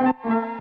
Música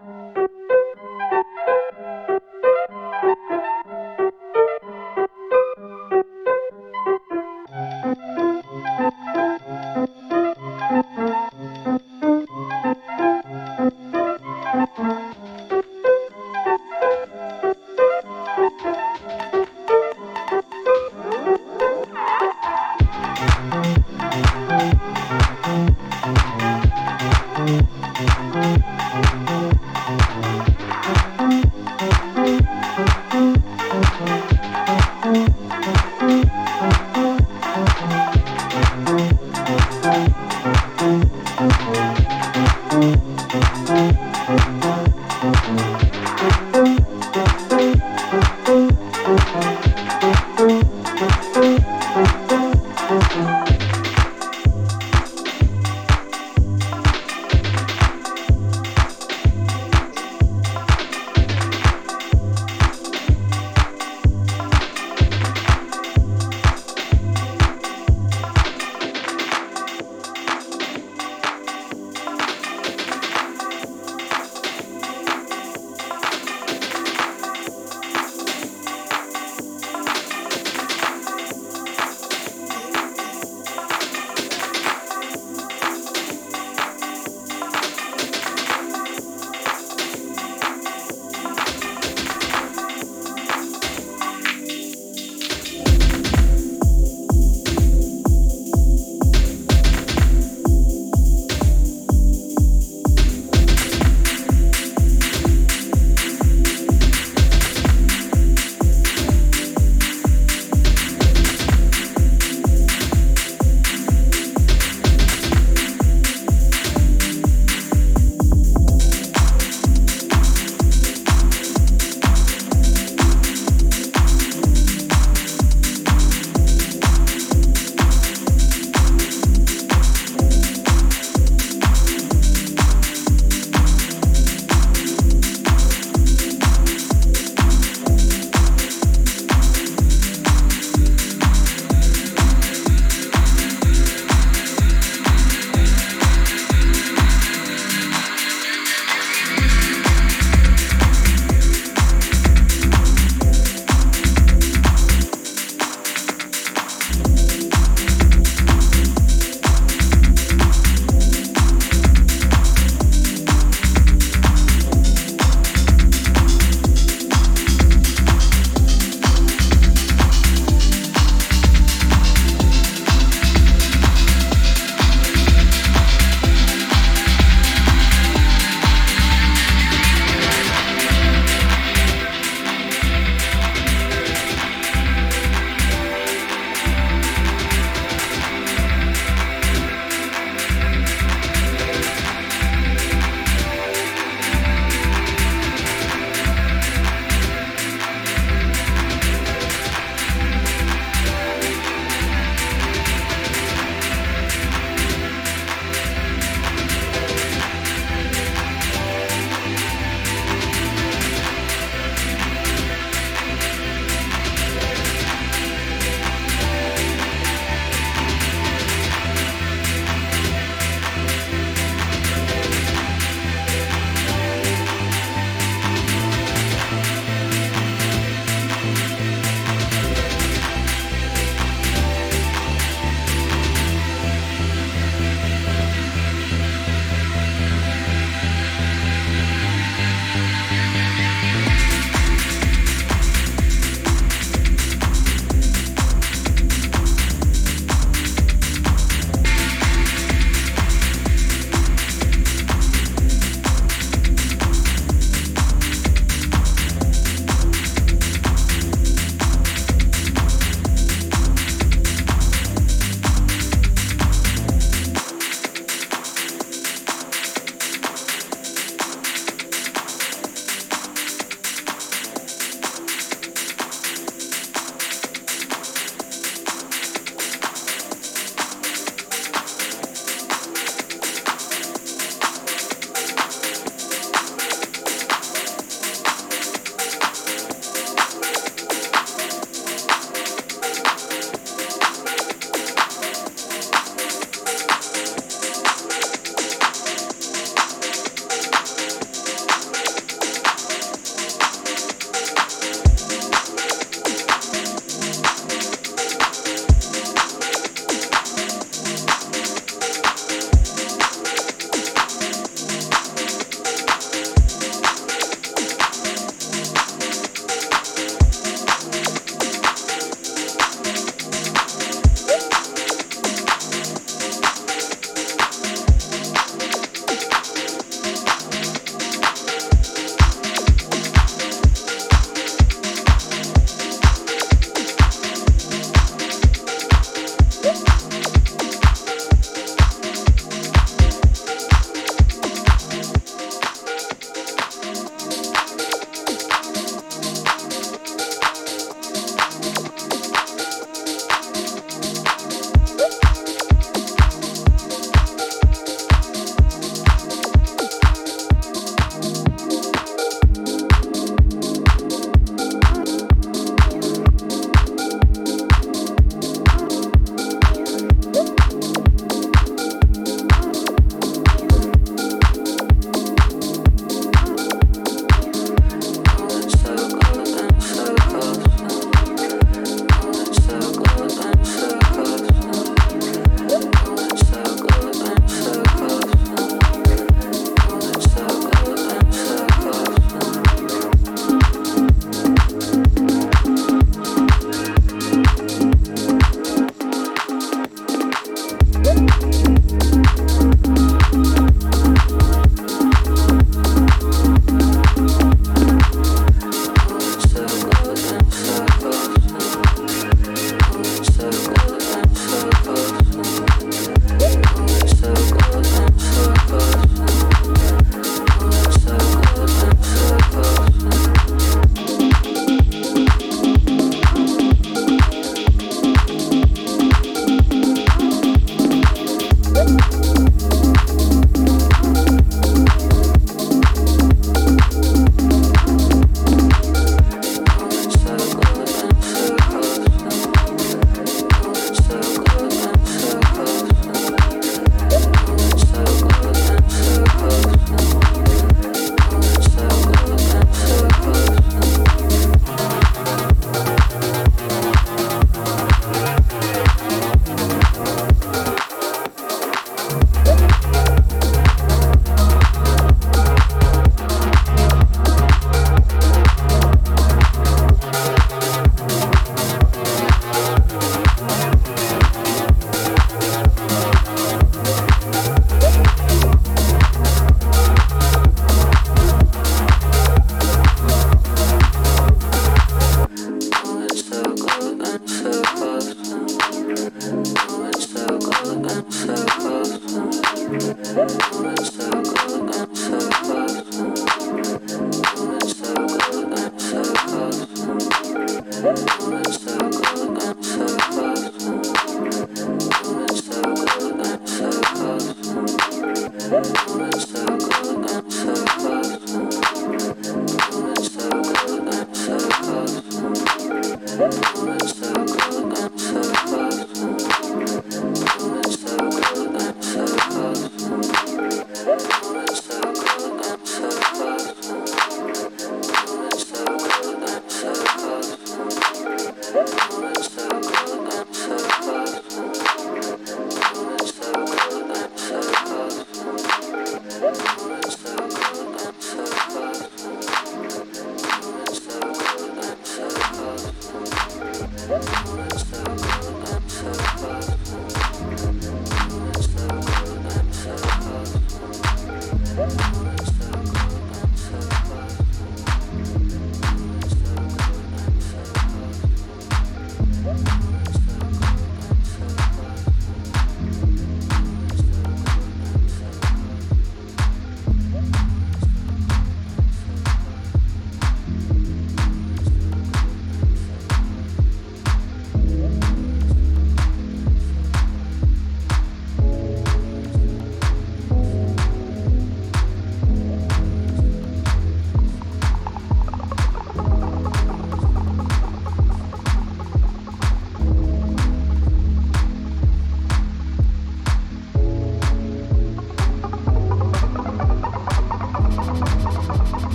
I'm sorry.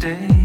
stay.